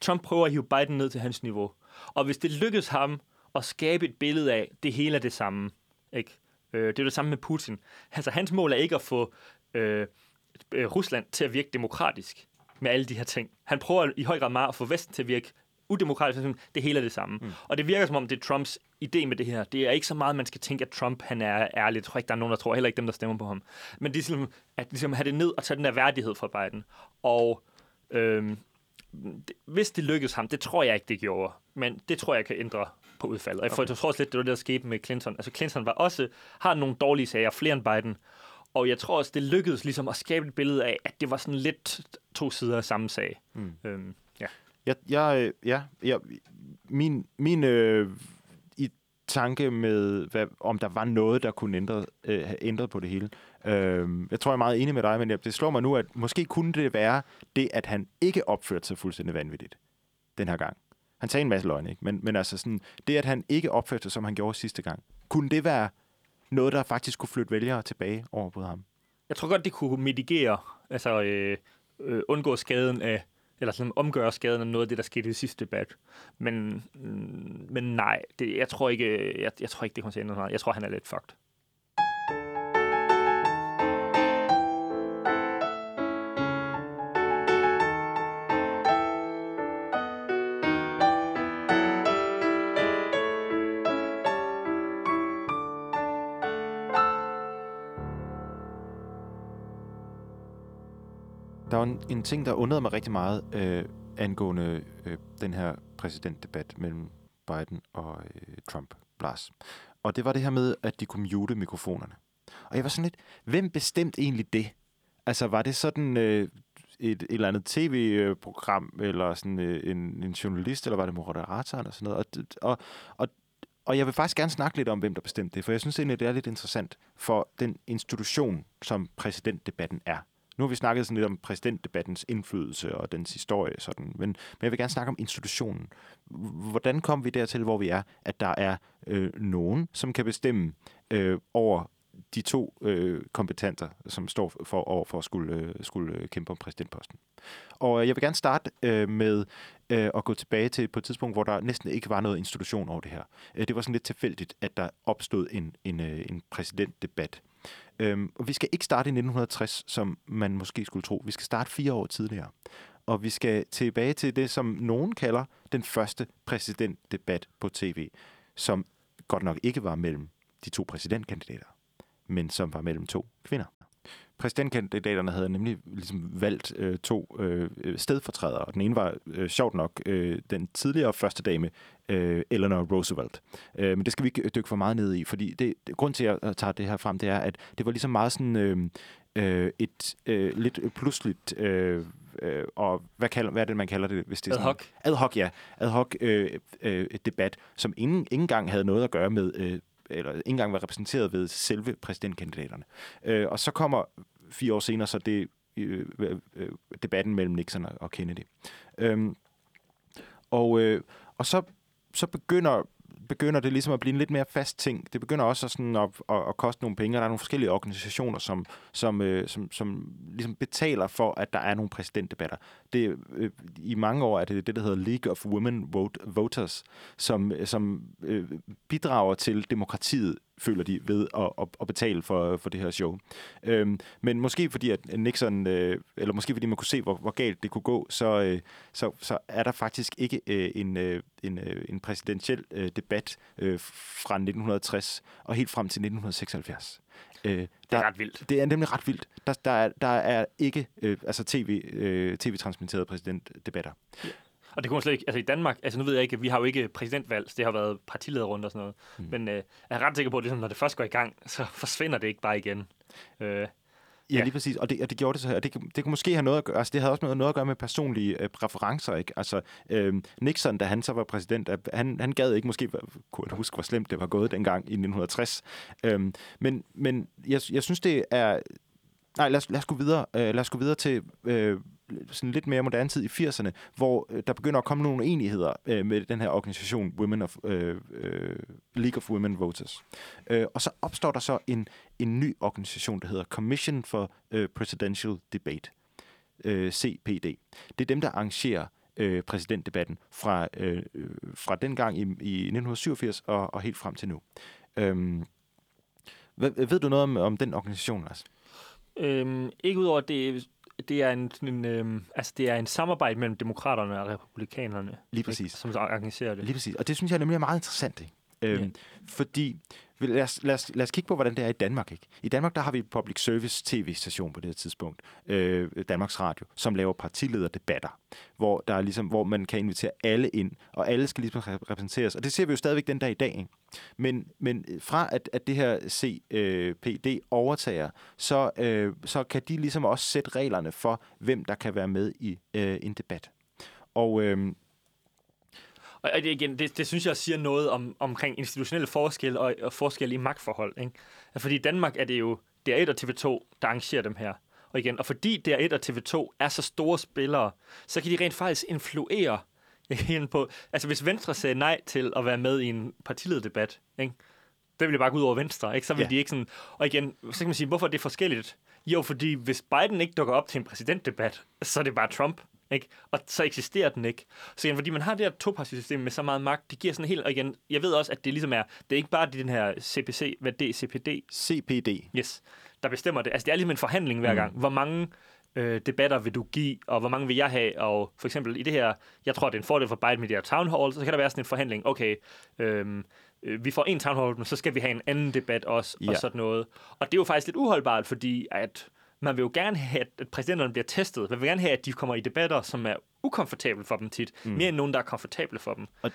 Trump prøver at hive Biden ned til hans niveau. Og hvis det lykkes ham at skabe et billede af, det hele er det samme, ikke? Øh, det er det samme med Putin. Altså, hans mål er ikke at få øh, øh, Rusland til at virke demokratisk med alle de her ting. Han prøver i høj grad meget at få Vesten til at virke udemokratisk. Det hele er det samme. Mm. Og det virker som om, det er Trumps idé med det her. Det er ikke så meget, man skal tænke, at Trump han er ærlig. Jeg tror ikke, der er nogen, der tror. Heller ikke dem, der stemmer på ham. Men det er ligesom, at ligesom have det ned og tage den der værdighed fra Biden. Og øhm, det, hvis det lykkes ham, det tror jeg ikke, det gjorde. Men det tror jeg kan ændre på udfaldet. Okay. For jeg tror også lidt, det var det, der skete med Clinton. Altså Clinton var også, har nogle dårlige sager, flere end Biden. Og jeg tror også, det lykkedes ligesom at skabe et billede af, at det var sådan lidt to sider af samme sag. Mm. Øhm. Jeg, jeg, ja, jeg, min, min øh, i tanke med, hvad, om der var noget, der kunne ændre, øh, have ændret på det hele. Øh, jeg tror, jeg er meget enig med dig, men det slår mig nu, at måske kunne det være det, at han ikke opførte sig fuldstændig vanvittigt den her gang. Han sagde en masse løgn, ikke? Men, men altså sådan, det, at han ikke opførte sig, som han gjorde sidste gang, kunne det være noget, der faktisk kunne flytte vælgere tilbage over på ham? Jeg tror godt, det kunne mitigere, altså øh, øh, undgå skaden af, eller sådan omgøre skaden af noget af det, der skete i sidste debat. Men, mm, men nej, det, jeg, tror ikke, jeg, jeg tror ikke, det kommer til at ændre noget. Jeg tror, han er lidt fucked. En, ting, der undrede mig rigtig meget øh, angående øh, den her præsidentdebat mellem Biden og øh, Trump, Blas. Og det var det her med, at de kunne mute mikrofonerne. Og jeg var sådan lidt, hvem bestemte egentlig det? Altså, var det sådan øh, et, et eller andet tv-program, eller sådan øh, en, en journalist, eller var det moderatoren og sådan noget? Og, og, og, og jeg vil faktisk gerne snakke lidt om, hvem der bestemte det, for jeg synes egentlig, det er lidt interessant for den institution, som præsidentdebatten er. Nu har vi snakket sådan lidt om præsidentdebattens indflydelse og dens historie, sådan. Men, men jeg vil gerne snakke om institutionen. Hvordan kom vi dertil, hvor vi er, at der er øh, nogen, som kan bestemme øh, over de to øh, kompetenter, som står for, over for at skulle, øh, skulle øh, kæmpe om præsidentposten. Og øh, jeg vil gerne starte øh, med øh, at gå tilbage til på et tidspunkt, hvor der næsten ikke var noget institution over det her. Øh, det var sådan lidt tilfældigt, at der opstod en, en, øh, en præsidentdebat. Øhm, og vi skal ikke starte i 1960, som man måske skulle tro. Vi skal starte fire år tidligere. Og vi skal tilbage til det, som nogen kalder den første præsidentdebat på tv, som godt nok ikke var mellem de to præsidentkandidater, men som var mellem to kvinder. Præsidentkandidaterne havde nemlig ligesom valgt øh, to øh, stedfortrædere, og den ene var øh, sjovt nok øh, den tidligere første dame, øh, Eleanor Roosevelt. Øh, men det skal vi ikke dykke for meget ned i, fordi det, det, grund til, at jeg tager det her frem, det er, at det var ligesom meget sådan øh, øh, et øh, lidt pludseligt... Øh, øh, og hvad, kalder, hvad er det, man kalder det? Hvis det er ad hoc. Ad hoc, ja. Ad hoc øh, øh, debat, som ingen, ingen gang havde noget at gøre med øh, eller ikke engang var repræsenteret ved selve præsidentkandidaterne. Øh, og så kommer fire år senere så det øh, øh, øh debatten mellem Nixon og Kennedy. Øhm, og, øh, og så, så begynder begynder det ligesom at blive en lidt mere fast ting. Det begynder også sådan at, at, at koste nogle penge, og der er nogle forskellige organisationer, som, som, øh, som, som ligesom betaler for, at der er nogle præsidentdebatter. Det, øh, I mange år er det det, der hedder League of Women Vote, Voters, som, som øh, bidrager til demokratiet føler de, ved at, at, at betale for, for det her show. Øhm, men måske fordi, at Nixon, øh, eller måske fordi man kunne se, hvor, hvor galt det kunne gå, så, øh, så, så er der faktisk ikke øh, en, øh, en, øh, en præsidentiel øh, debat øh, fra 1960 og helt frem til 1976. Øh, det er der, ret vildt. Det er nemlig ret vildt. Der, der, er, der er ikke øh, altså tv, øh, tv-transmitterede præsidentdebatter. Ja. Og det kunne slet ikke, altså i Danmark, altså nu ved jeg ikke, vi har jo ikke præsidentvalg, det har været partilederrunde og sådan noget. Mm. Men øh, jeg er ret sikker på, at det, når det først går i gang, så forsvinder det ikke bare igen. Øh, Ja, ja, lige præcis. Og det, og det gjorde det så og det, det kunne måske have noget at gøre, altså det havde også noget at gøre med personlige øh, præferencer, ikke? Altså, øh, Nixon, da han så var præsident, han, han gad ikke måske, kunne jeg huske, hvor slemt det var gået dengang i 1960. Øh, men men jeg, jeg synes, det er Nej, lad os, lad os gå videre. Uh, lad os gå videre til uh, sådan lidt mere moderne tid i 80'erne, hvor uh, der begynder at komme nogle enigheder uh, med den her organisation Women of, uh, uh, League of Women Voters. Uh, og så opstår der så en, en ny organisation, der hedder Commission for uh, Presidential Debate, uh, CPD. Det er dem, der arrangerer uh, præsidentdebatten fra, uh, fra den gang i, i 1987 og, og helt frem til nu. Øhm, um, ved, ved du noget om, om den organisation, Lars? Øhm, ikke udover, at det, det er en, en øhm, altså det er en samarbejde mellem demokraterne og republikanerne. Lige præcis. Ikke, som organiserer det. Lige præcis. Og det synes jeg nemlig er meget interessant. Ikke? Øhm, yeah. Fordi, lad os, lad, os, lad os kigge på, hvordan det er i Danmark. Ikke? I Danmark der har vi et public service tv-station på det her tidspunkt, øh, Danmarks Radio, som laver partilederdebatter, hvor, der er ligesom, hvor man kan invitere alle ind, og alle skal ligesom repræsenteres. Og det ser vi jo stadigvæk den dag i dag. Ikke? Men, men fra at, at det her CPD overtager, så, øh, så kan de ligesom også sætte reglerne for, hvem der kan være med i øh, en debat. Og... Øh, og det, igen, det, det synes jeg siger noget om, omkring institutionelle forskelle og, og forskelle i magtforhold. Ikke? Fordi i Danmark er det jo DR1 og TV2, der arrangerer dem her. Og igen, og fordi DR1 og TV2 er så store spillere, så kan de rent faktisk influere på... Altså, hvis Venstre sagde nej til at være med i en partilederdebat, ikke? det ville bare gå ud over Venstre, ikke? Så vil ja. de ikke sådan... Og igen, så kan man sige, hvorfor er det forskelligt? Jo, fordi hvis Biden ikke dukker op til en præsidentdebat, så er det bare Trump. Ikke? Og så eksisterer den ikke. Så igen, fordi man har det her topartisystem med så meget magt, det giver sådan helt... Og igen, jeg ved også, at det ligesom er... Det er ikke bare den her CPC, hvad det er, CPD? CPD. Yes, der bestemmer det. Altså, det er ligesom en forhandling hver mm. gang. Hvor mange øh, debatter vil du give, og hvor mange vil jeg have? Og for eksempel i det her, jeg tror, det er en fordel for Biden med de her town hall, så kan der være sådan en forhandling. Okay, øhm, øh, vi får en town hall, men så skal vi have en anden debat også, ja. og sådan noget. Og det er jo faktisk lidt uholdbart, fordi at man vil jo gerne have, at præsidenterne bliver testet. Man vil gerne have, at de kommer i debatter, som er ukomfortable for dem tit. Mm. Mere end nogen, der er komfortable for dem. Og,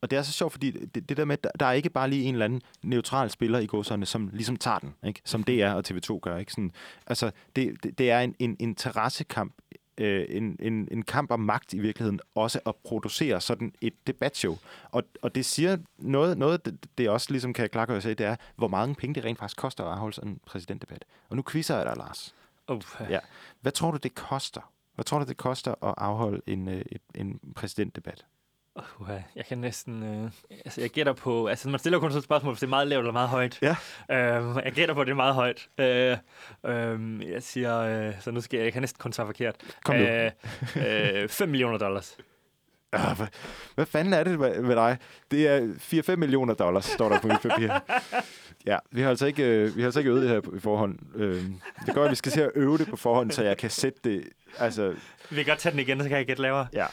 og det er så sjovt, fordi det, det der med, der, der er ikke bare lige en eller anden neutral spiller i godserne, som ligesom tager den, ikke? som DR og TV2 gør. Ikke? Sådan, altså, det, det, det er en, en interessekamp øh, en, en, en kamp om magt i virkeligheden, også at producere sådan et debatshow. Og, og det siger noget, noget det, det også ligesom kan klargøre sig det er, hvor mange penge det rent faktisk koster at afholde sådan en præsidentdebat. Og nu quizzer jeg dig, Lars. Uh. Ja. Hvad tror du, det koster? Hvad tror du, det koster at afholde en, øh, en præsidentdebat? Uh, jeg kan næsten... Øh, altså, jeg gætter på... Altså, man stiller kun sådan et spørgsmål, hvis det er meget lavt eller meget højt. Ja. Øh, jeg gætter på, at det er meget højt. Øh, øh, jeg siger... Øh, så nu skal jeg... Jeg kan næsten kun tage forkert. Kom nu. Øh, øh, 5 millioner dollars. Øh, hvad, hvad fanden er det med, med dig? Det er 4-5 millioner dollars, står der på mit papir. Ja, vi har altså ikke, øh, vi har altså ikke øvet det her på, i forhånd. Øh, det gør, at vi skal se at øve det på forhånd, så jeg kan sætte det... Altså, vi kan godt tage den igen, så kan jeg gætte lavere. Ja.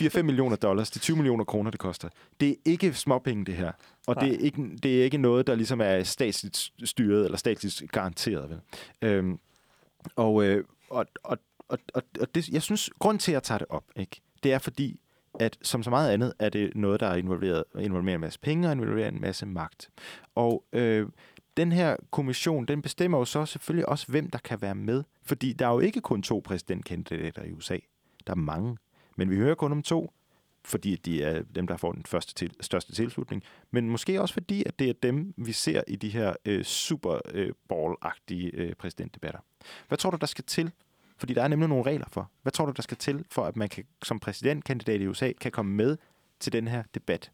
4-5 millioner dollars, det er 20 millioner kroner, det koster. Det er ikke småpenge, det her. Og det er, ikke, det er ikke noget, der ligesom er statsligt styret eller statsligt garanteret. Vel? Øhm, og, øh, og, og, og, og, og det, jeg synes, grund til, at jeg tager det op, ikke, det er fordi, at som så meget andet, er det noget, der er involveret, involverer en masse penge og involverer en masse magt. Og øh, den her kommission, den bestemmer jo så selvfølgelig også, hvem der kan være med. Fordi der er jo ikke kun to præsidentkandidater i USA. Der er mange. Men vi hører kun om to, fordi de er dem, der får den første til, største tilslutning. Men måske også fordi, at det er dem, vi ser i de her øh, super øh, ball-agtige øh, præsidentdebatter. Hvad tror du, der skal til fordi der er nemlig nogle regler for. Hvad tror du, der skal til, for at man kan, som præsidentkandidat i USA kan komme med til den her debat?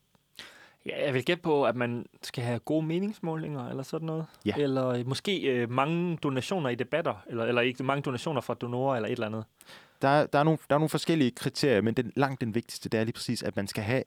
Ja, jeg vil gætte på, at man skal have gode meningsmålinger eller sådan noget. Ja. Eller øh, måske øh, mange donationer i debatter, eller, eller ikke mange donationer fra donorer eller et eller andet. Der, er, der, er nogle, der er nogle forskellige kriterier, men den, langt den vigtigste, det er lige præcis, at man skal have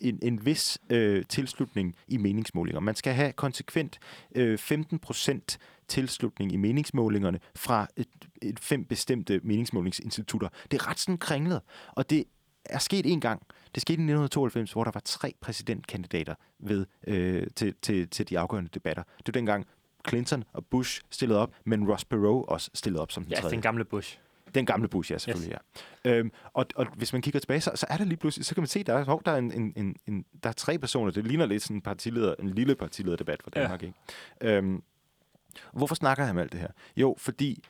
en, en vis øh, tilslutning i meningsmålinger. Man skal have konsekvent øh, 15 procent tilslutning i meningsmålingerne fra et, et fem bestemte meningsmålingsinstitutter. Det er ret sådan kringlet, og det er sket en gang. Det skete i 1992, hvor der var tre præsidentkandidater ved, øh, til, til, til de afgørende debatter. Det var dengang Clinton og Bush stillede op, men Ross Perot også stillede op som den ja, tredje. den gamle Bush. Den gamle Bush, ja, selvfølgelig, yes. ja. Øhm, og, og hvis man kigger tilbage, så, så er der lige pludselig, så kan man se, der er, hov, der er, en, en, en, en, der er tre personer. Det ligner lidt sådan en, partileder, en lille partilederdebat for Danmark, ja. ikke? Øhm, hvorfor snakker jeg om alt det her? Jo, fordi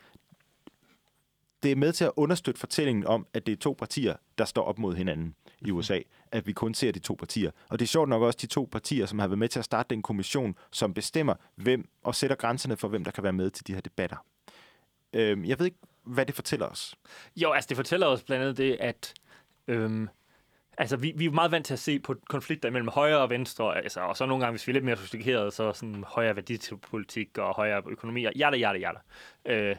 det er med til at understøtte fortællingen om, at det er to partier, der står op mod hinanden i mhm. USA. At vi kun ser de to partier. Og det er sjovt nok også de to partier, som har været med til at starte den kommission, som bestemmer, hvem og sætter grænserne for, hvem der kan være med til de her debatter. Øh, jeg ved ikke, hvad det fortæller os. Jo, altså det fortæller os blandt andet det, at øhm, altså, vi, vi er meget vant til at se på konflikter mellem højre og venstre, altså, og så nogle gange, hvis vi er lidt mere sofistikerede, så sådan højere værdipolitik og højere økonomi, og jada, jada, jada. Øh,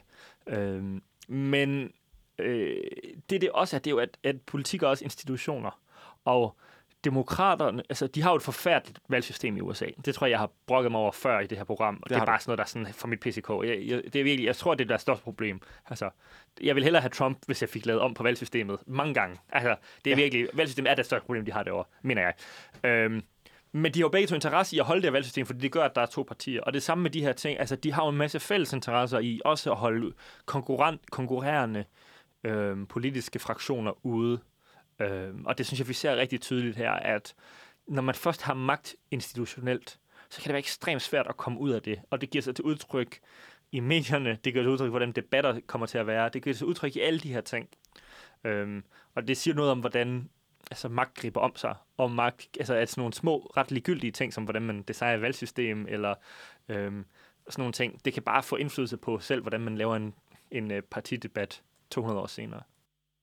øh, men øh, det det også er, det er jo, at, at politik er også institutioner, og demokraterne, altså de har jo et forfærdeligt valgsystem i USA. Det tror jeg, jeg har brokket mig over før i det her program. Og det, det er bare sådan noget, der er sådan for mit PCK. Jeg, jeg, det er virkelig, jeg tror, det er det største problem. Altså, jeg vil hellere have Trump, hvis jeg fik lavet om på valgsystemet mange gange. Altså, det er ja. virkelig, valgsystemet er det største problem, de har derovre, mener jeg. Øhm, men de har jo begge to interesse i at holde det her valgsystem, fordi det gør, at der er to partier. Og det samme med de her ting. Altså, de har jo en masse fælles interesser i også at holde konkurrent, konkurrerende øhm, politiske fraktioner ude Øh, og det synes jeg, vi ser rigtig tydeligt her, at når man først har magt institutionelt, så kan det være ekstremt svært at komme ud af det. Og det giver sig til udtryk i medierne, det giver sig udtryk, hvordan debatter kommer til at være, det giver sig udtryk i alle de her ting. Øhm, og det siger noget om, hvordan altså, magt griber om sig, og magt, altså, at sådan nogle små, ret ligegyldige ting, som hvordan man designer valgsystem, eller øhm, sådan nogle ting, det kan bare få indflydelse på selv, hvordan man laver en, en øh, partidebat 200 år senere.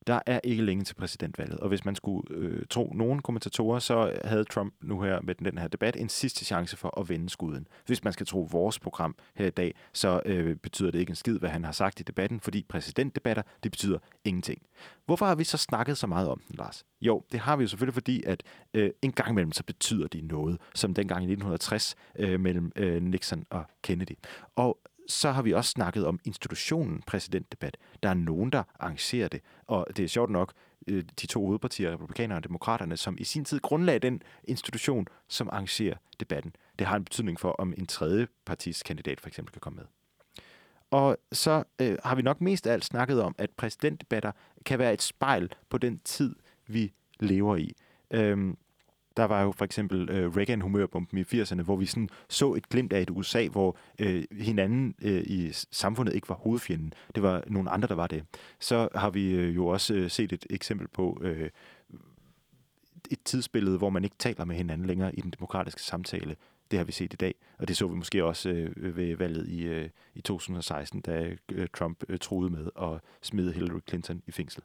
Der er ikke længe til præsidentvalget, og hvis man skulle øh, tro nogle kommentatorer, så havde Trump nu her med den her debat en sidste chance for at vende skuden. Hvis man skal tro vores program her i dag, så øh, betyder det ikke en skid, hvad han har sagt i debatten, fordi præsidentdebatter, det betyder ingenting. Hvorfor har vi så snakket så meget om den, Lars? Jo, det har vi jo selvfølgelig, fordi at øh, en gang imellem så betyder de noget, som dengang i 1960 øh, mellem øh, Nixon og Kennedy. Og så har vi også snakket om institutionen præsidentdebat. Der er nogen, der arrangerer det, og det er sjovt nok øh, de to hovedpartier, republikanerne og demokraterne, som i sin tid grundlagde den institution, som arrangerer debatten. Det har en betydning for, om en tredje partis kandidat for eksempel kan komme med. Og så øh, har vi nok mest af alt snakket om, at præsidentdebatter kan være et spejl på den tid, vi lever i. Øhm, der var jo for eksempel øh, Reagan-humørbomben i 80'erne, hvor vi sådan så et glimt af et USA, hvor øh, hinanden øh, i samfundet ikke var hovedfjenden. Det var nogle andre, der var det. Så har vi øh, jo også øh, set et eksempel på øh, et tidsbillede, hvor man ikke taler med hinanden længere i den demokratiske samtale. Det har vi set i dag, og det så vi måske også øh, ved valget i, øh, i 2016, da øh, Trump øh, troede med at smide Hillary Clinton i fængsel.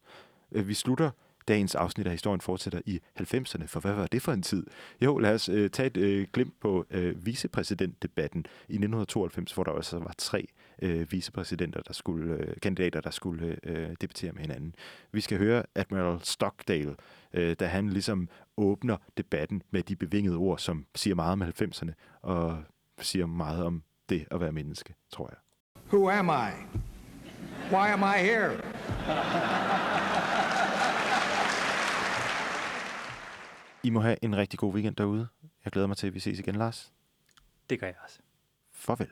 Øh, vi slutter dagens afsnit af historien fortsætter i 90'erne, for hvad var det for en tid? Jo, lad os øh, tage et øh, glimt på øh, vicepræsidentdebatten i 1992, hvor der også var tre øh, vicepræsidenter, der skulle, øh, kandidater, der skulle øh, debattere med hinanden. Vi skal høre Admiral Stockdale, øh, da han ligesom åbner debatten med de bevingede ord, som siger meget om 90'erne, og siger meget om det at være menneske, tror jeg. Who am I? Why am I here? I må have en rigtig god weekend derude. Jeg glæder mig til, at vi ses igen, Lars. Det gør jeg også. Farvel.